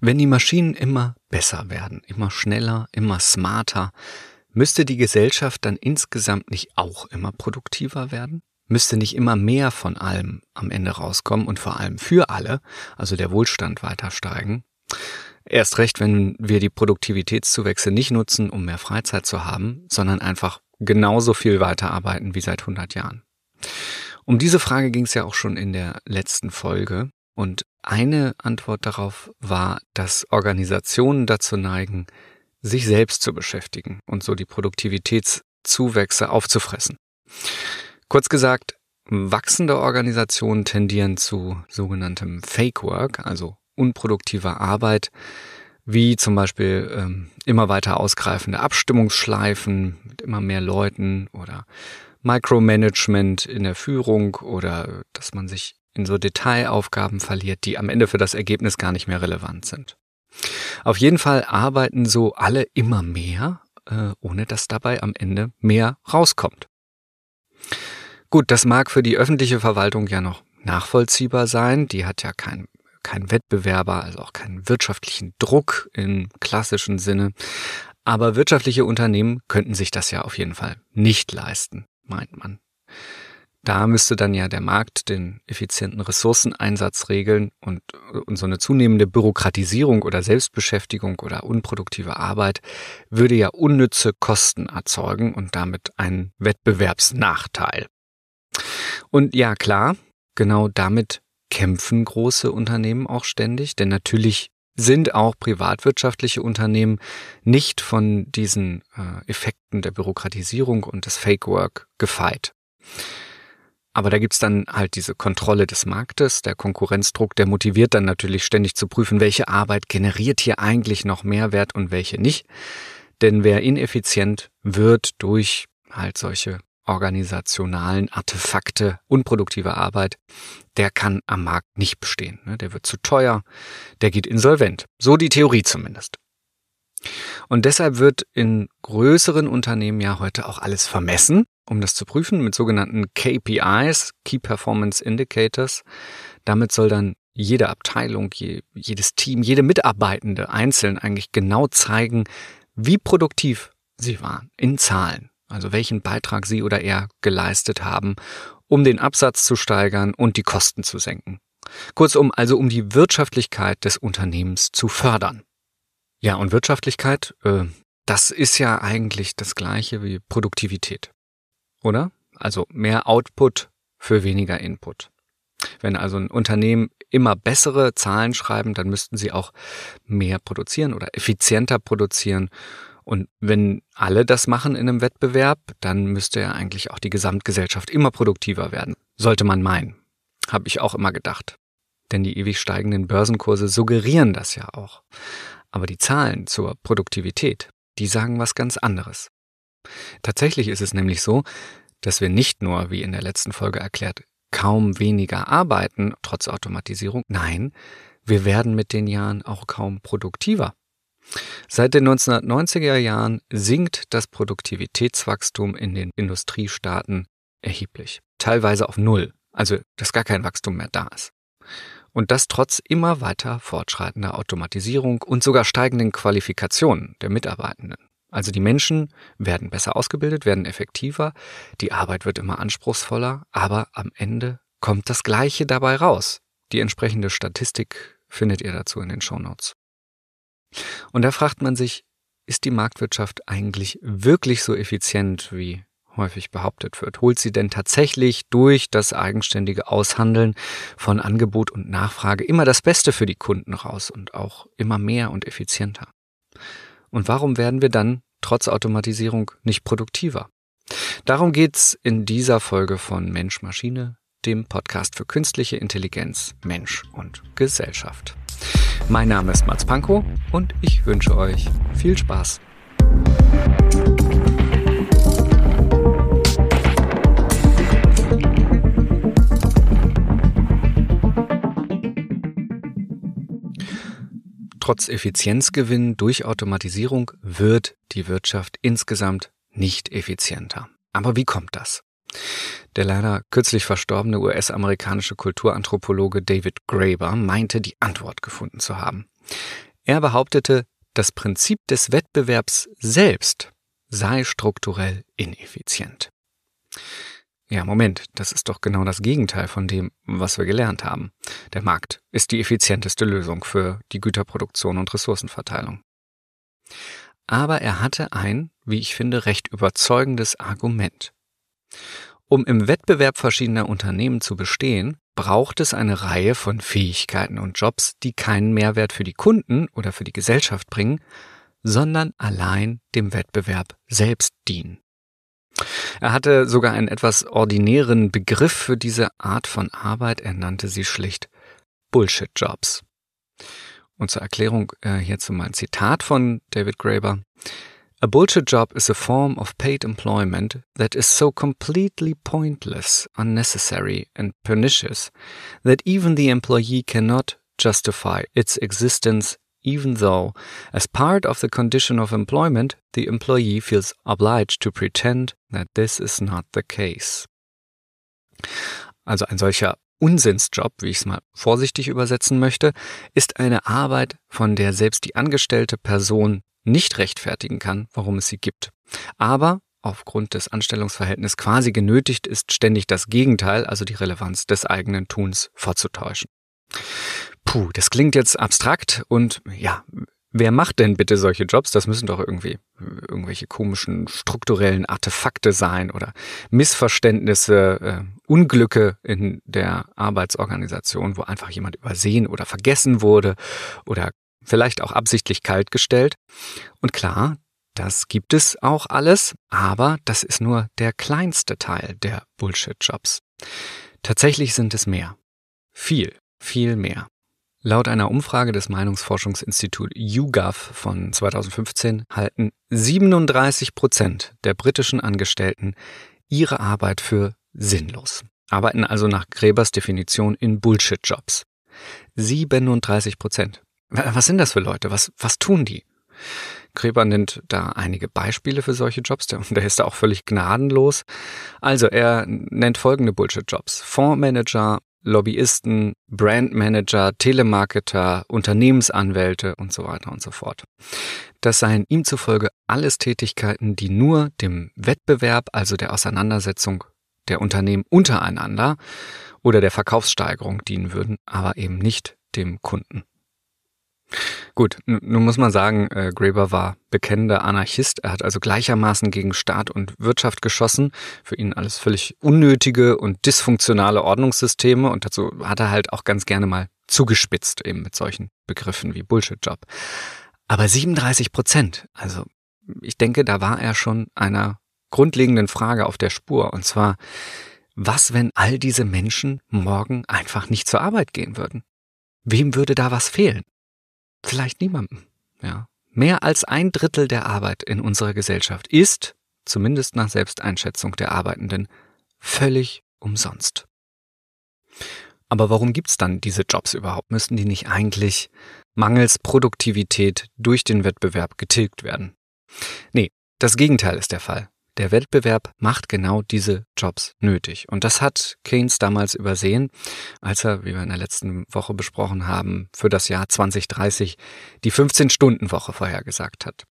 Wenn die Maschinen immer besser werden, immer schneller, immer smarter, müsste die Gesellschaft dann insgesamt nicht auch immer produktiver werden? Müsste nicht immer mehr von allem am Ende rauskommen und vor allem für alle, also der Wohlstand weiter steigen? Erst recht, wenn wir die Produktivitätszuwächse nicht nutzen, um mehr Freizeit zu haben, sondern einfach genauso viel weiterarbeiten wie seit 100 Jahren. Um diese Frage ging es ja auch schon in der letzten Folge. Und eine Antwort darauf war, dass Organisationen dazu neigen, sich selbst zu beschäftigen und so die Produktivitätszuwächse aufzufressen. Kurz gesagt, wachsende Organisationen tendieren zu sogenanntem Fake Work, also unproduktiver Arbeit, wie zum Beispiel ähm, immer weiter ausgreifende Abstimmungsschleifen mit immer mehr Leuten oder Micromanagement in der Führung oder dass man sich in so Detailaufgaben verliert, die am Ende für das Ergebnis gar nicht mehr relevant sind. Auf jeden Fall arbeiten so alle immer mehr, äh, ohne dass dabei am Ende mehr rauskommt. Gut, das mag für die öffentliche Verwaltung ja noch nachvollziehbar sein. Die hat ja kein kein Wettbewerber, also auch keinen wirtschaftlichen Druck im klassischen Sinne. Aber wirtschaftliche Unternehmen könnten sich das ja auf jeden Fall nicht leisten, meint man. Da müsste dann ja der Markt den effizienten Ressourceneinsatz regeln und, und so eine zunehmende Bürokratisierung oder Selbstbeschäftigung oder unproduktive Arbeit würde ja unnütze Kosten erzeugen und damit einen Wettbewerbsnachteil. Und ja, klar, genau damit kämpfen große Unternehmen auch ständig, denn natürlich sind auch privatwirtschaftliche Unternehmen nicht von diesen äh, Effekten der Bürokratisierung und des Fake Work gefeit. Aber da gibt's dann halt diese Kontrolle des Marktes, der Konkurrenzdruck, der motiviert dann natürlich ständig zu prüfen, welche Arbeit generiert hier eigentlich noch Mehrwert und welche nicht. Denn wer ineffizient wird durch halt solche organisationalen Artefakte, unproduktive Arbeit, der kann am Markt nicht bestehen. Ne? Der wird zu teuer, der geht insolvent. So die Theorie zumindest. Und deshalb wird in größeren Unternehmen ja heute auch alles vermessen, um das zu prüfen, mit sogenannten KPIs, Key Performance Indicators. Damit soll dann jede Abteilung, jedes Team, jede Mitarbeitende einzeln eigentlich genau zeigen, wie produktiv sie waren in Zahlen also welchen Beitrag Sie oder er geleistet haben, um den Absatz zu steigern und die Kosten zu senken. Kurzum, also um die Wirtschaftlichkeit des Unternehmens zu fördern. Ja, und Wirtschaftlichkeit, äh, das ist ja eigentlich das gleiche wie Produktivität. Oder? Also mehr Output für weniger Input. Wenn also ein Unternehmen immer bessere Zahlen schreiben, dann müssten sie auch mehr produzieren oder effizienter produzieren und wenn alle das machen in einem Wettbewerb, dann müsste ja eigentlich auch die Gesamtgesellschaft immer produktiver werden. Sollte man meinen. Habe ich auch immer gedacht. Denn die ewig steigenden Börsenkurse suggerieren das ja auch. Aber die Zahlen zur Produktivität, die sagen was ganz anderes. Tatsächlich ist es nämlich so, dass wir nicht nur, wie in der letzten Folge erklärt, kaum weniger arbeiten, trotz Automatisierung. Nein, wir werden mit den Jahren auch kaum produktiver. Seit den 1990er Jahren sinkt das Produktivitätswachstum in den Industriestaaten erheblich. Teilweise auf Null. Also, dass gar kein Wachstum mehr da ist. Und das trotz immer weiter fortschreitender Automatisierung und sogar steigenden Qualifikationen der Mitarbeitenden. Also die Menschen werden besser ausgebildet, werden effektiver, die Arbeit wird immer anspruchsvoller, aber am Ende kommt das Gleiche dabei raus. Die entsprechende Statistik findet ihr dazu in den Shownotes. Und da fragt man sich, ist die Marktwirtschaft eigentlich wirklich so effizient, wie häufig behauptet wird? Holt sie denn tatsächlich durch das eigenständige Aushandeln von Angebot und Nachfrage immer das Beste für die Kunden raus und auch immer mehr und effizienter? Und warum werden wir dann trotz Automatisierung nicht produktiver? Darum geht's in dieser Folge von Mensch Maschine, dem Podcast für künstliche Intelligenz, Mensch und Gesellschaft. Mein Name ist Mats Pankow und ich wünsche euch viel Spaß. Trotz Effizienzgewinn durch Automatisierung wird die Wirtschaft insgesamt nicht effizienter. Aber wie kommt das? Der leider kürzlich verstorbene US-amerikanische Kulturanthropologe David Graeber meinte, die Antwort gefunden zu haben. Er behauptete, das Prinzip des Wettbewerbs selbst sei strukturell ineffizient. Ja, Moment, das ist doch genau das Gegenteil von dem, was wir gelernt haben. Der Markt ist die effizienteste Lösung für die Güterproduktion und Ressourcenverteilung. Aber er hatte ein, wie ich finde, recht überzeugendes Argument. Um im Wettbewerb verschiedener Unternehmen zu bestehen, braucht es eine Reihe von Fähigkeiten und Jobs, die keinen Mehrwert für die Kunden oder für die Gesellschaft bringen, sondern allein dem Wettbewerb selbst dienen. Er hatte sogar einen etwas ordinären Begriff für diese Art von Arbeit. Er nannte sie schlicht Bullshit-Jobs. Und zur Erklärung äh, hierzu mal ein Zitat von David Graeber. A bullshit job is a form of paid employment that is so completely pointless, unnecessary and pernicious that even the employee cannot justify its existence even though, as part of the condition of employment, the employee feels obliged to pretend that this is not the case. Also ein solcher Unsinnsjob, wie ich es mal vorsichtig übersetzen möchte, ist eine Arbeit, von der selbst die angestellte Person nicht rechtfertigen kann, warum es sie gibt. Aber aufgrund des Anstellungsverhältnisses quasi genötigt ist, ständig das Gegenteil, also die Relevanz des eigenen Tuns vorzutäuschen. Puh, das klingt jetzt abstrakt und ja, wer macht denn bitte solche Jobs? Das müssen doch irgendwie irgendwelche komischen strukturellen Artefakte sein oder Missverständnisse, äh, Unglücke in der Arbeitsorganisation, wo einfach jemand übersehen oder vergessen wurde oder vielleicht auch absichtlich kalt gestellt. Und klar, das gibt es auch alles, aber das ist nur der kleinste Teil der Bullshit-Jobs. Tatsächlich sind es mehr. Viel, viel mehr. Laut einer Umfrage des Meinungsforschungsinstituts YouGov von 2015 halten 37 Prozent der britischen Angestellten ihre Arbeit für sinnlos, arbeiten also nach Gräbers Definition in Bullshit-Jobs. 37 Prozent. Was sind das für Leute? Was, was tun die? Gräber nennt da einige Beispiele für solche Jobs, der, der ist da auch völlig gnadenlos. Also er nennt folgende Bullshit-Jobs. Fondsmanager, Lobbyisten, Brandmanager, Telemarketer, Unternehmensanwälte und so weiter und so fort. Das seien ihm zufolge alles Tätigkeiten, die nur dem Wettbewerb, also der Auseinandersetzung der Unternehmen untereinander oder der Verkaufssteigerung dienen würden, aber eben nicht dem Kunden. Gut, nun muss man sagen, äh, Graeber war bekennender Anarchist. Er hat also gleichermaßen gegen Staat und Wirtschaft geschossen. Für ihn alles völlig unnötige und dysfunktionale Ordnungssysteme. Und dazu hat er halt auch ganz gerne mal zugespitzt, eben mit solchen Begriffen wie Bullshit-Job. Aber 37 Prozent, also ich denke, da war er schon einer grundlegenden Frage auf der Spur. Und zwar, was, wenn all diese Menschen morgen einfach nicht zur Arbeit gehen würden? Wem würde da was fehlen? Vielleicht niemandem. Ja. Mehr als ein Drittel der Arbeit in unserer Gesellschaft ist, zumindest nach Selbsteinschätzung der Arbeitenden, völlig umsonst. Aber warum gibt's dann diese Jobs überhaupt? Müssten die nicht eigentlich mangels Produktivität durch den Wettbewerb getilgt werden? Nee, das Gegenteil ist der Fall. Der Wettbewerb macht genau diese Jobs nötig. Und das hat Keynes damals übersehen, als er, wie wir in der letzten Woche besprochen haben, für das Jahr 2030 die 15-Stunden-Woche vorhergesagt hat.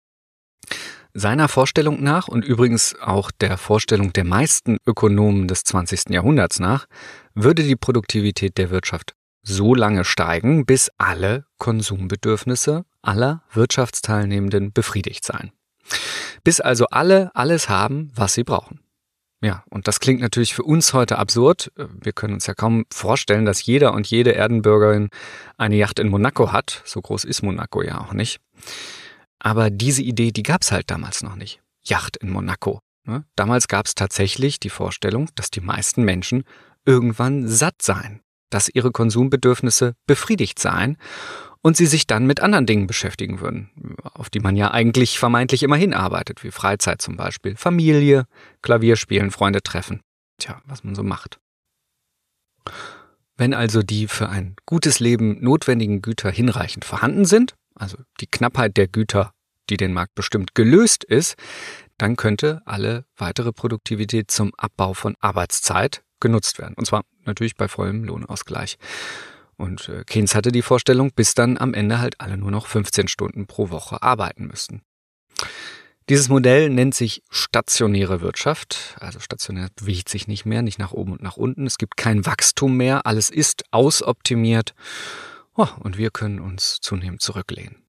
Seiner Vorstellung nach und übrigens auch der Vorstellung der meisten Ökonomen des 20. Jahrhunderts nach, würde die Produktivität der Wirtschaft so lange steigen, bis alle Konsumbedürfnisse aller Wirtschaftsteilnehmenden befriedigt seien. Bis also alle alles haben, was sie brauchen. Ja, und das klingt natürlich für uns heute absurd. Wir können uns ja kaum vorstellen, dass jeder und jede Erdenbürgerin eine Yacht in Monaco hat. So groß ist Monaco ja auch nicht. Aber diese Idee, die gab's halt damals noch nicht. Yacht in Monaco. Ne? Damals gab's tatsächlich die Vorstellung, dass die meisten Menschen irgendwann satt seien, dass ihre Konsumbedürfnisse befriedigt seien und sie sich dann mit anderen Dingen beschäftigen würden, auf die man ja eigentlich vermeintlich immer hinarbeitet, wie Freizeit zum Beispiel, Familie, Klavierspielen, Freunde treffen. Tja, was man so macht. Wenn also die für ein gutes Leben notwendigen Güter hinreichend vorhanden sind, also die Knappheit der Güter, die den Markt bestimmt, gelöst ist, dann könnte alle weitere Produktivität zum Abbau von Arbeitszeit genutzt werden. Und zwar natürlich bei vollem Lohnausgleich. Und äh, Keynes hatte die Vorstellung, bis dann am Ende halt alle nur noch 15 Stunden pro Woche arbeiten müssten. Dieses Modell nennt sich stationäre Wirtschaft. Also stationär bewegt sich nicht mehr, nicht nach oben und nach unten. Es gibt kein Wachstum mehr. Alles ist ausoptimiert. Oh, und wir können uns zunehmend zurücklehnen.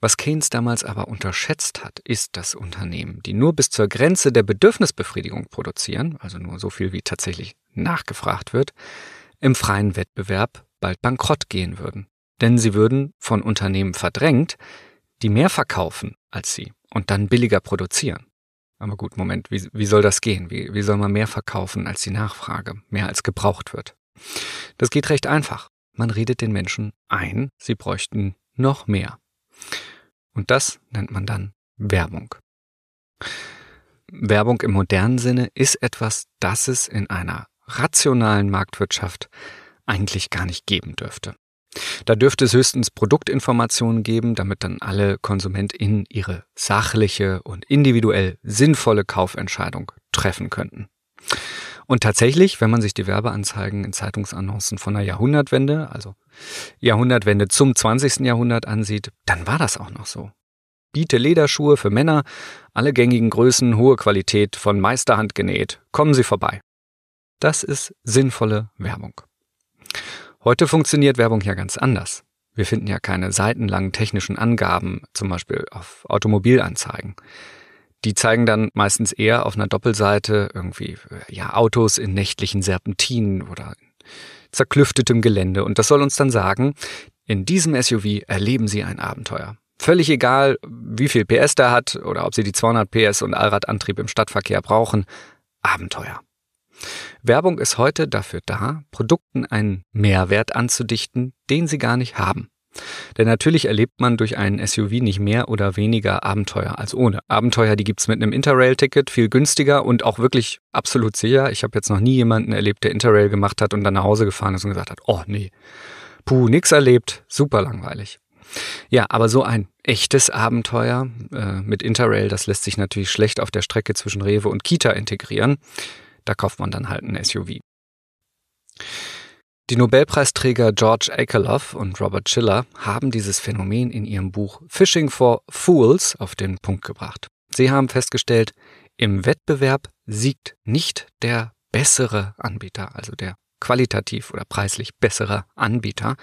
Was Keynes damals aber unterschätzt hat, ist, dass Unternehmen, die nur bis zur Grenze der Bedürfnisbefriedigung produzieren, also nur so viel wie tatsächlich nachgefragt wird, im freien Wettbewerb bald bankrott gehen würden. Denn sie würden von Unternehmen verdrängt, die mehr verkaufen als sie und dann billiger produzieren. Aber gut, Moment, wie, wie soll das gehen? Wie, wie soll man mehr verkaufen als die Nachfrage, mehr als gebraucht wird? Das geht recht einfach. Man redet den Menschen ein, sie bräuchten noch mehr. Und das nennt man dann Werbung. Werbung im modernen Sinne ist etwas, das es in einer rationalen Marktwirtschaft eigentlich gar nicht geben dürfte. Da dürfte es höchstens Produktinformationen geben, damit dann alle KonsumentInnen ihre sachliche und individuell sinnvolle Kaufentscheidung treffen könnten. Und tatsächlich, wenn man sich die Werbeanzeigen in Zeitungsannoncen von der Jahrhundertwende, also Jahrhundertwende zum 20. Jahrhundert ansieht, dann war das auch noch so. Biete Lederschuhe für Männer, alle gängigen Größen, hohe Qualität, von Meisterhand genäht. Kommen Sie vorbei. Das ist sinnvolle Werbung. Heute funktioniert Werbung ja ganz anders. Wir finden ja keine seitenlangen technischen Angaben, zum Beispiel auf Automobilanzeigen. Die zeigen dann meistens eher auf einer Doppelseite irgendwie ja Autos in nächtlichen Serpentinen oder zerklüftetem Gelände und das soll uns dann sagen, in diesem SUV erleben Sie ein Abenteuer. Völlig egal, wie viel PS der hat oder ob Sie die 200 PS und Allradantrieb im Stadtverkehr brauchen, Abenteuer. Werbung ist heute dafür da, Produkten einen Mehrwert anzudichten, den sie gar nicht haben. Denn natürlich erlebt man durch einen SUV nicht mehr oder weniger Abenteuer als ohne. Abenteuer, die gibt's mit einem Interrail-Ticket viel günstiger und auch wirklich absolut sicher. Ich habe jetzt noch nie jemanden erlebt, der Interrail gemacht hat und dann nach Hause gefahren ist und gesagt hat, oh nee, puh, nix erlebt, super langweilig. Ja, aber so ein echtes Abenteuer äh, mit Interrail, das lässt sich natürlich schlecht auf der Strecke zwischen Rewe und Kita integrieren. Da kauft man dann halt ein SUV. Die Nobelpreisträger George Akerlof und Robert Schiller haben dieses Phänomen in ihrem Buch Fishing for Fools auf den Punkt gebracht. Sie haben festgestellt, im Wettbewerb siegt nicht der bessere Anbieter, also der qualitativ oder preislich bessere Anbieter,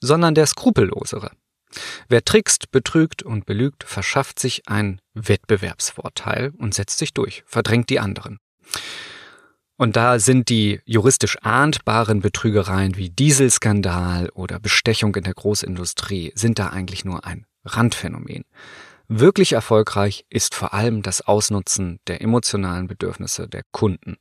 sondern der skrupellosere. Wer trickst, betrügt und belügt, verschafft sich einen Wettbewerbsvorteil und setzt sich durch, verdrängt die anderen. Und da sind die juristisch ahndbaren Betrügereien wie Dieselskandal oder Bestechung in der Großindustrie sind da eigentlich nur ein Randphänomen. Wirklich erfolgreich ist vor allem das Ausnutzen der emotionalen Bedürfnisse der Kunden.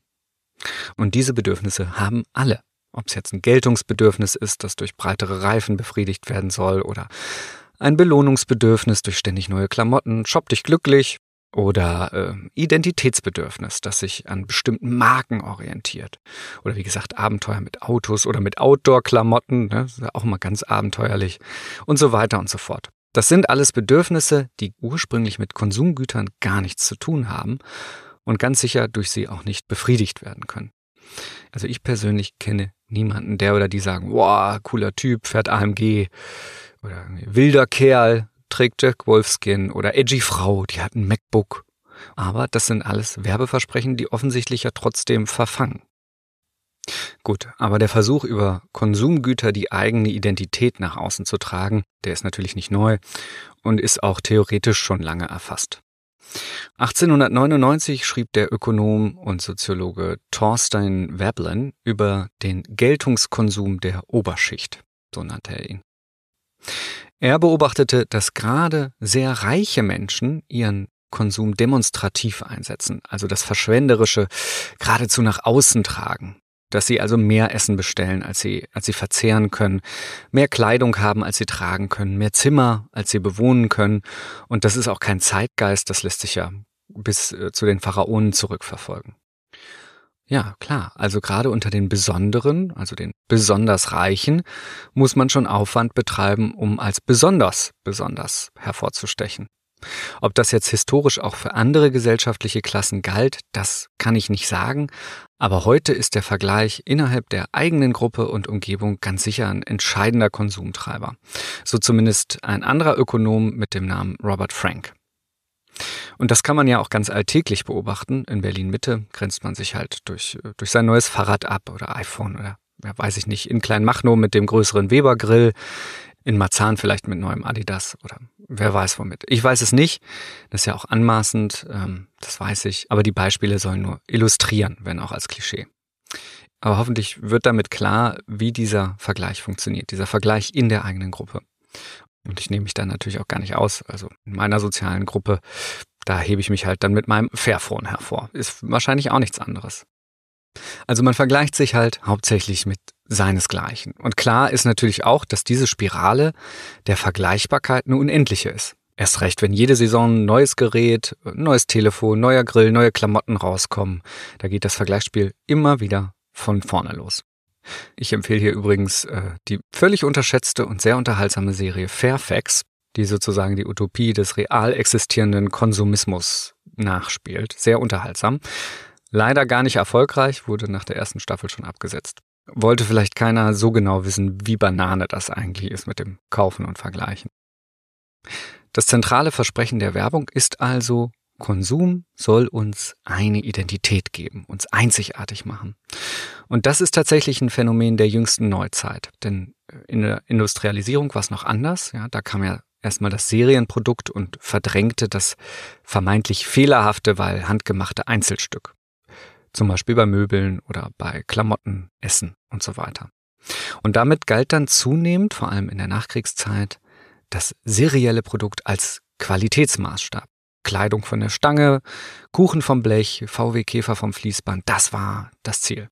Und diese Bedürfnisse haben alle. Ob es jetzt ein Geltungsbedürfnis ist, das durch breitere Reifen befriedigt werden soll, oder ein Belohnungsbedürfnis durch ständig neue Klamotten, shop dich glücklich, oder äh, Identitätsbedürfnis, das sich an bestimmten Marken orientiert. Oder wie gesagt, Abenteuer mit Autos oder mit Outdoor-Klamotten, ne? auch immer ganz abenteuerlich und so weiter und so fort. Das sind alles Bedürfnisse, die ursprünglich mit Konsumgütern gar nichts zu tun haben und ganz sicher durch sie auch nicht befriedigt werden können. Also ich persönlich kenne niemanden, der oder die sagen, wow, cooler Typ, fährt AMG oder wilder Kerl, trägt Jack Wolfskin oder Edgy Frau, die hat ein MacBook. Aber das sind alles Werbeversprechen, die offensichtlich ja trotzdem verfangen. Gut, aber der Versuch über Konsumgüter die eigene Identität nach außen zu tragen, der ist natürlich nicht neu und ist auch theoretisch schon lange erfasst. 1899 schrieb der Ökonom und Soziologe Thorstein Veblen über den Geltungskonsum der Oberschicht, so nannte er ihn. Er beobachtete, dass gerade sehr reiche Menschen ihren Konsum demonstrativ einsetzen, also das Verschwenderische geradezu nach außen tragen, dass sie also mehr Essen bestellen, als sie, als sie verzehren können, mehr Kleidung haben, als sie tragen können, mehr Zimmer, als sie bewohnen können. Und das ist auch kein Zeitgeist, das lässt sich ja bis äh, zu den Pharaonen zurückverfolgen. Ja, klar. Also gerade unter den Besonderen, also den besonders Reichen, muss man schon Aufwand betreiben, um als besonders, besonders hervorzustechen. Ob das jetzt historisch auch für andere gesellschaftliche Klassen galt, das kann ich nicht sagen, aber heute ist der Vergleich innerhalb der eigenen Gruppe und Umgebung ganz sicher ein entscheidender Konsumtreiber. So zumindest ein anderer Ökonom mit dem Namen Robert Frank. Und das kann man ja auch ganz alltäglich beobachten. In Berlin Mitte grenzt man sich halt durch, durch sein neues Fahrrad ab oder iPhone oder ja, weiß ich nicht, in Kleinmachnow mit dem größeren Weber-Grill, in Marzahn vielleicht mit neuem Adidas oder wer weiß womit. Ich weiß es nicht. Das ist ja auch anmaßend, ähm, das weiß ich. Aber die Beispiele sollen nur illustrieren, wenn auch als Klischee. Aber hoffentlich wird damit klar, wie dieser Vergleich funktioniert, dieser Vergleich in der eigenen Gruppe. Und ich nehme mich dann natürlich auch gar nicht aus. Also in meiner sozialen Gruppe, da hebe ich mich halt dann mit meinem Fairphone hervor. Ist wahrscheinlich auch nichts anderes. Also man vergleicht sich halt hauptsächlich mit seinesgleichen. Und klar ist natürlich auch, dass diese Spirale der Vergleichbarkeit eine unendliche ist. Erst recht, wenn jede Saison ein neues Gerät, neues Telefon, neuer Grill, neue Klamotten rauskommen, da geht das Vergleichsspiel immer wieder von vorne los. Ich empfehle hier übrigens äh, die völlig unterschätzte und sehr unterhaltsame Serie Fairfax, die sozusagen die Utopie des real existierenden Konsumismus nachspielt. Sehr unterhaltsam. Leider gar nicht erfolgreich, wurde nach der ersten Staffel schon abgesetzt. Wollte vielleicht keiner so genau wissen, wie Banane das eigentlich ist mit dem Kaufen und Vergleichen. Das zentrale Versprechen der Werbung ist also, Konsum soll uns eine Identität geben, uns einzigartig machen. Und das ist tatsächlich ein Phänomen der jüngsten Neuzeit. Denn in der Industrialisierung war es noch anders. Ja, da kam ja erstmal das Serienprodukt und verdrängte das vermeintlich fehlerhafte, weil handgemachte Einzelstück. Zum Beispiel bei Möbeln oder bei Klamotten, Essen und so weiter. Und damit galt dann zunehmend, vor allem in der Nachkriegszeit, das serielle Produkt als Qualitätsmaßstab. Kleidung von der Stange, Kuchen vom Blech, VW Käfer vom Fließband, das war das Ziel.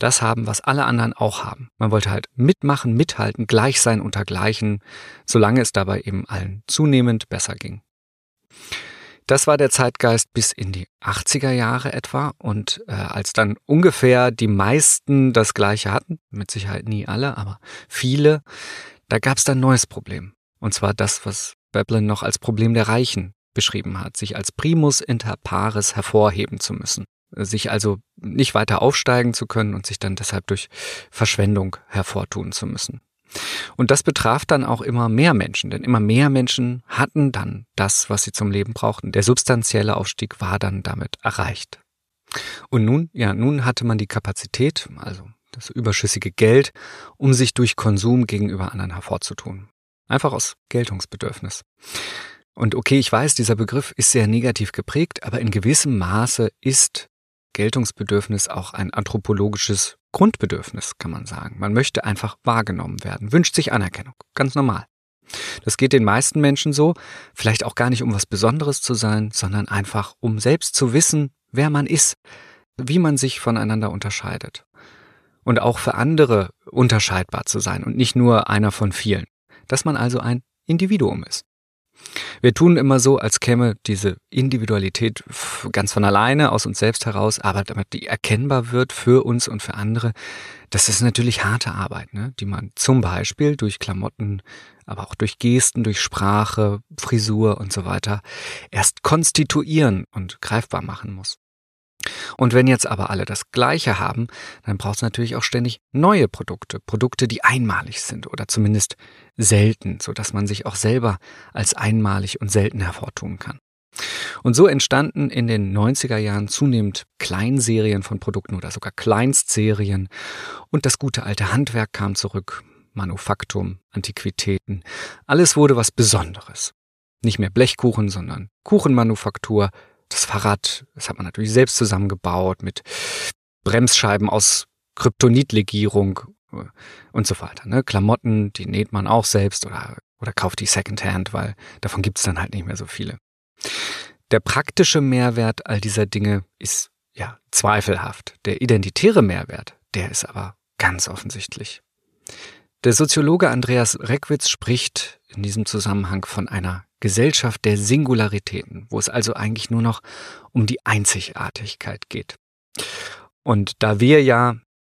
Das haben, was alle anderen auch haben. Man wollte halt mitmachen, mithalten, gleich sein unter Gleichen, solange es dabei eben allen zunehmend besser ging. Das war der Zeitgeist bis in die 80er Jahre etwa. Und äh, als dann ungefähr die meisten das gleiche hatten, mit Sicherheit nie alle, aber viele, da gab es dann ein neues Problem. Und zwar das, was Veblen noch als Problem der Reichen beschrieben hat, sich als Primus inter pares hervorheben zu müssen, sich also nicht weiter aufsteigen zu können und sich dann deshalb durch Verschwendung hervortun zu müssen. Und das betraf dann auch immer mehr Menschen, denn immer mehr Menschen hatten dann das, was sie zum Leben brauchten. Der substanzielle Aufstieg war dann damit erreicht. Und nun, ja, nun hatte man die Kapazität, also das überschüssige Geld, um sich durch Konsum gegenüber anderen hervorzutun. Einfach aus Geltungsbedürfnis. Und okay, ich weiß, dieser Begriff ist sehr negativ geprägt, aber in gewissem Maße ist Geltungsbedürfnis auch ein anthropologisches Grundbedürfnis, kann man sagen. Man möchte einfach wahrgenommen werden, wünscht sich Anerkennung. Ganz normal. Das geht den meisten Menschen so, vielleicht auch gar nicht um was Besonderes zu sein, sondern einfach um selbst zu wissen, wer man ist, wie man sich voneinander unterscheidet. Und auch für andere unterscheidbar zu sein und nicht nur einer von vielen. Dass man also ein Individuum ist. Wir tun immer so, als käme diese Individualität ganz von alleine aus uns selbst heraus, aber damit die erkennbar wird für uns und für andere, das ist natürlich harte Arbeit, ne? die man zum Beispiel durch Klamotten, aber auch durch Gesten, durch Sprache, Frisur und so weiter erst konstituieren und greifbar machen muss. Und wenn jetzt aber alle das Gleiche haben, dann braucht es natürlich auch ständig neue Produkte, Produkte, die einmalig sind oder zumindest selten, so dass man sich auch selber als einmalig und selten hervortun kann. Und so entstanden in den 90er Jahren zunehmend Kleinserien von Produkten oder sogar Kleinstserien und das gute alte Handwerk kam zurück, Manufaktum, Antiquitäten, alles wurde was Besonderes. Nicht mehr Blechkuchen, sondern Kuchenmanufaktur, das Fahrrad, das hat man natürlich selbst zusammengebaut mit Bremsscheiben aus Kryptonitlegierung äh, und so weiter. Ne? Klamotten, die näht man auch selbst oder, oder kauft die Secondhand, weil davon gibt's dann halt nicht mehr so viele. Der praktische Mehrwert all dieser Dinge ist ja zweifelhaft. Der identitäre Mehrwert, der ist aber ganz offensichtlich. Der Soziologe Andreas Reckwitz spricht in diesem Zusammenhang von einer Gesellschaft der Singularitäten, wo es also eigentlich nur noch um die Einzigartigkeit geht. Und da wir ja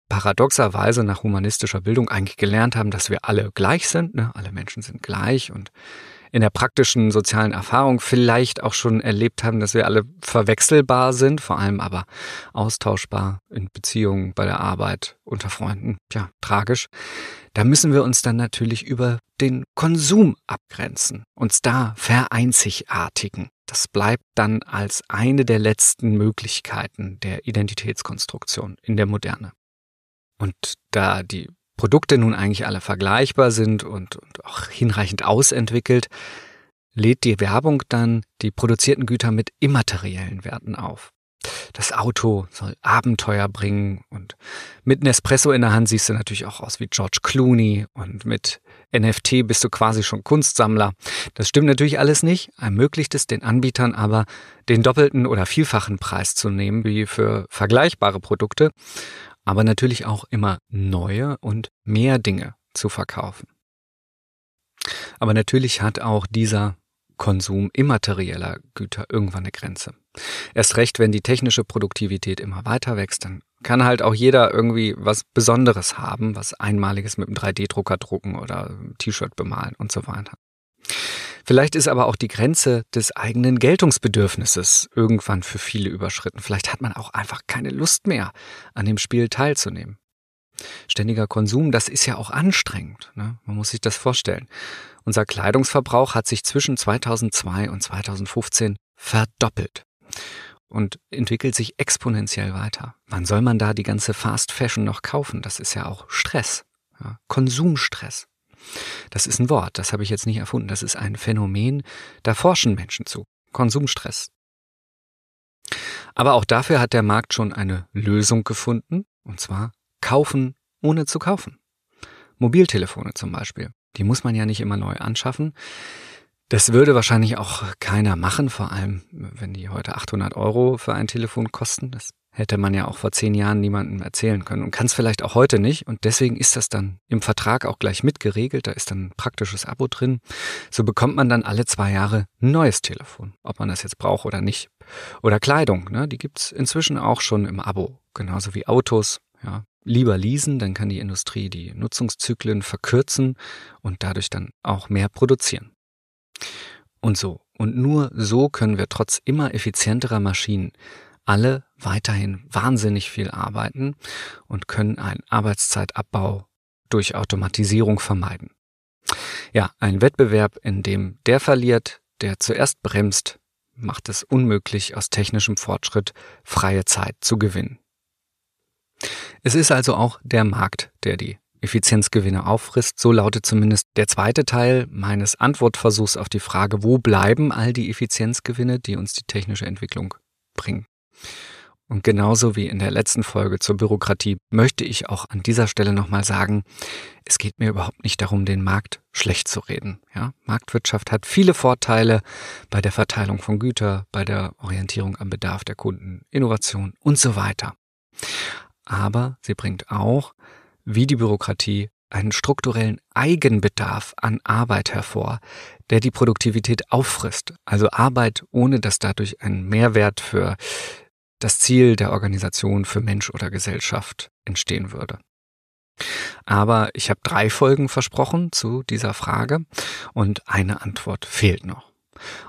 paradoxerweise nach humanistischer Bildung eigentlich gelernt haben, dass wir alle gleich sind, ne? alle Menschen sind gleich und in der praktischen sozialen Erfahrung vielleicht auch schon erlebt haben, dass wir alle verwechselbar sind, vor allem aber austauschbar in Beziehungen, bei der Arbeit, unter Freunden. Ja, tragisch. Da müssen wir uns dann natürlich über den Konsum abgrenzen, uns da vereinzigartigen. Das bleibt dann als eine der letzten Möglichkeiten der Identitätskonstruktion in der Moderne. Und da die Produkte nun eigentlich alle vergleichbar sind und, und auch hinreichend ausentwickelt, lädt die Werbung dann die produzierten Güter mit immateriellen Werten auf. Das Auto soll Abenteuer bringen und mit Nespresso in der Hand siehst du natürlich auch aus wie George Clooney und mit NFT bist du quasi schon Kunstsammler. Das stimmt natürlich alles nicht, ermöglicht es den Anbietern aber, den doppelten oder vielfachen Preis zu nehmen wie für vergleichbare Produkte aber natürlich auch immer neue und mehr Dinge zu verkaufen. Aber natürlich hat auch dieser Konsum immaterieller Güter irgendwann eine Grenze. Erst recht, wenn die technische Produktivität immer weiter wächst, dann kann halt auch jeder irgendwie was Besonderes haben, was Einmaliges mit einem 3D-Drucker drucken oder T-Shirt bemalen und so weiter. Vielleicht ist aber auch die Grenze des eigenen Geltungsbedürfnisses irgendwann für viele überschritten. Vielleicht hat man auch einfach keine Lust mehr, an dem Spiel teilzunehmen. Ständiger Konsum, das ist ja auch anstrengend. Ne? Man muss sich das vorstellen. Unser Kleidungsverbrauch hat sich zwischen 2002 und 2015 verdoppelt und entwickelt sich exponentiell weiter. Wann soll man da die ganze Fast Fashion noch kaufen? Das ist ja auch Stress, ja? Konsumstress. Das ist ein Wort, das habe ich jetzt nicht erfunden. Das ist ein Phänomen, da forschen Menschen zu. Konsumstress. Aber auch dafür hat der Markt schon eine Lösung gefunden, und zwar kaufen ohne zu kaufen. Mobiltelefone zum Beispiel. Die muss man ja nicht immer neu anschaffen. Das würde wahrscheinlich auch keiner machen, vor allem wenn die heute 800 Euro für ein Telefon kosten. Das hätte man ja auch vor zehn Jahren niemandem erzählen können und kann es vielleicht auch heute nicht. Und deswegen ist das dann im Vertrag auch gleich mitgeregelt. Da ist dann ein praktisches Abo drin. So bekommt man dann alle zwei Jahre ein neues Telefon, ob man das jetzt braucht oder nicht. Oder Kleidung, ne? die gibt's inzwischen auch schon im Abo, genauso wie Autos. Ja, lieber leasen, dann kann die Industrie die Nutzungszyklen verkürzen und dadurch dann auch mehr produzieren. Und so. Und nur so können wir trotz immer effizienterer Maschinen alle weiterhin wahnsinnig viel arbeiten und können einen Arbeitzeitabbau durch Automatisierung vermeiden. Ja, ein Wettbewerb, in dem der verliert, der zuerst bremst, macht es unmöglich, aus technischem Fortschritt freie Zeit zu gewinnen. Es ist also auch der Markt, der die Effizienzgewinne auffrisst. So lautet zumindest der zweite Teil meines Antwortversuchs auf die Frage, wo bleiben all die Effizienzgewinne, die uns die technische Entwicklung bringt. Und genauso wie in der letzten Folge zur Bürokratie möchte ich auch an dieser Stelle nochmal sagen, es geht mir überhaupt nicht darum, den Markt schlecht zu reden. Ja, Marktwirtschaft hat viele Vorteile bei der Verteilung von Güter, bei der Orientierung am Bedarf der Kunden, Innovation und so weiter. Aber sie bringt auch, wie die Bürokratie, einen strukturellen Eigenbedarf an Arbeit hervor, der die Produktivität auffrisst. Also Arbeit, ohne dass dadurch ein Mehrwert für das Ziel der Organisation für Mensch oder Gesellschaft entstehen würde. Aber ich habe drei Folgen versprochen zu dieser Frage und eine Antwort fehlt noch.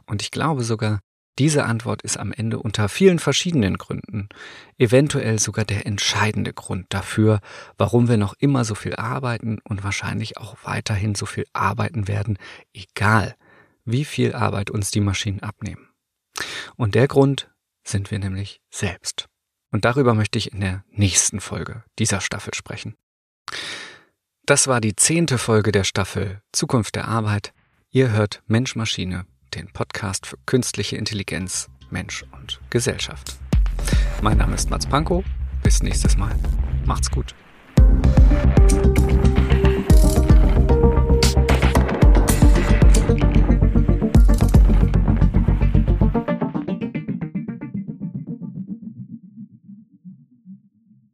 Und ich glaube sogar, diese Antwort ist am Ende unter vielen verschiedenen Gründen eventuell sogar der entscheidende Grund dafür, warum wir noch immer so viel arbeiten und wahrscheinlich auch weiterhin so viel arbeiten werden, egal wie viel Arbeit uns die Maschinen abnehmen. Und der Grund sind wir nämlich selbst. Und darüber möchte ich in der nächsten Folge dieser Staffel sprechen. Das war die zehnte Folge der Staffel Zukunft der Arbeit. Ihr hört Mensch Maschine, den Podcast für künstliche Intelligenz, Mensch und Gesellschaft. Mein Name ist Mats Pankow. Bis nächstes Mal. Macht's gut.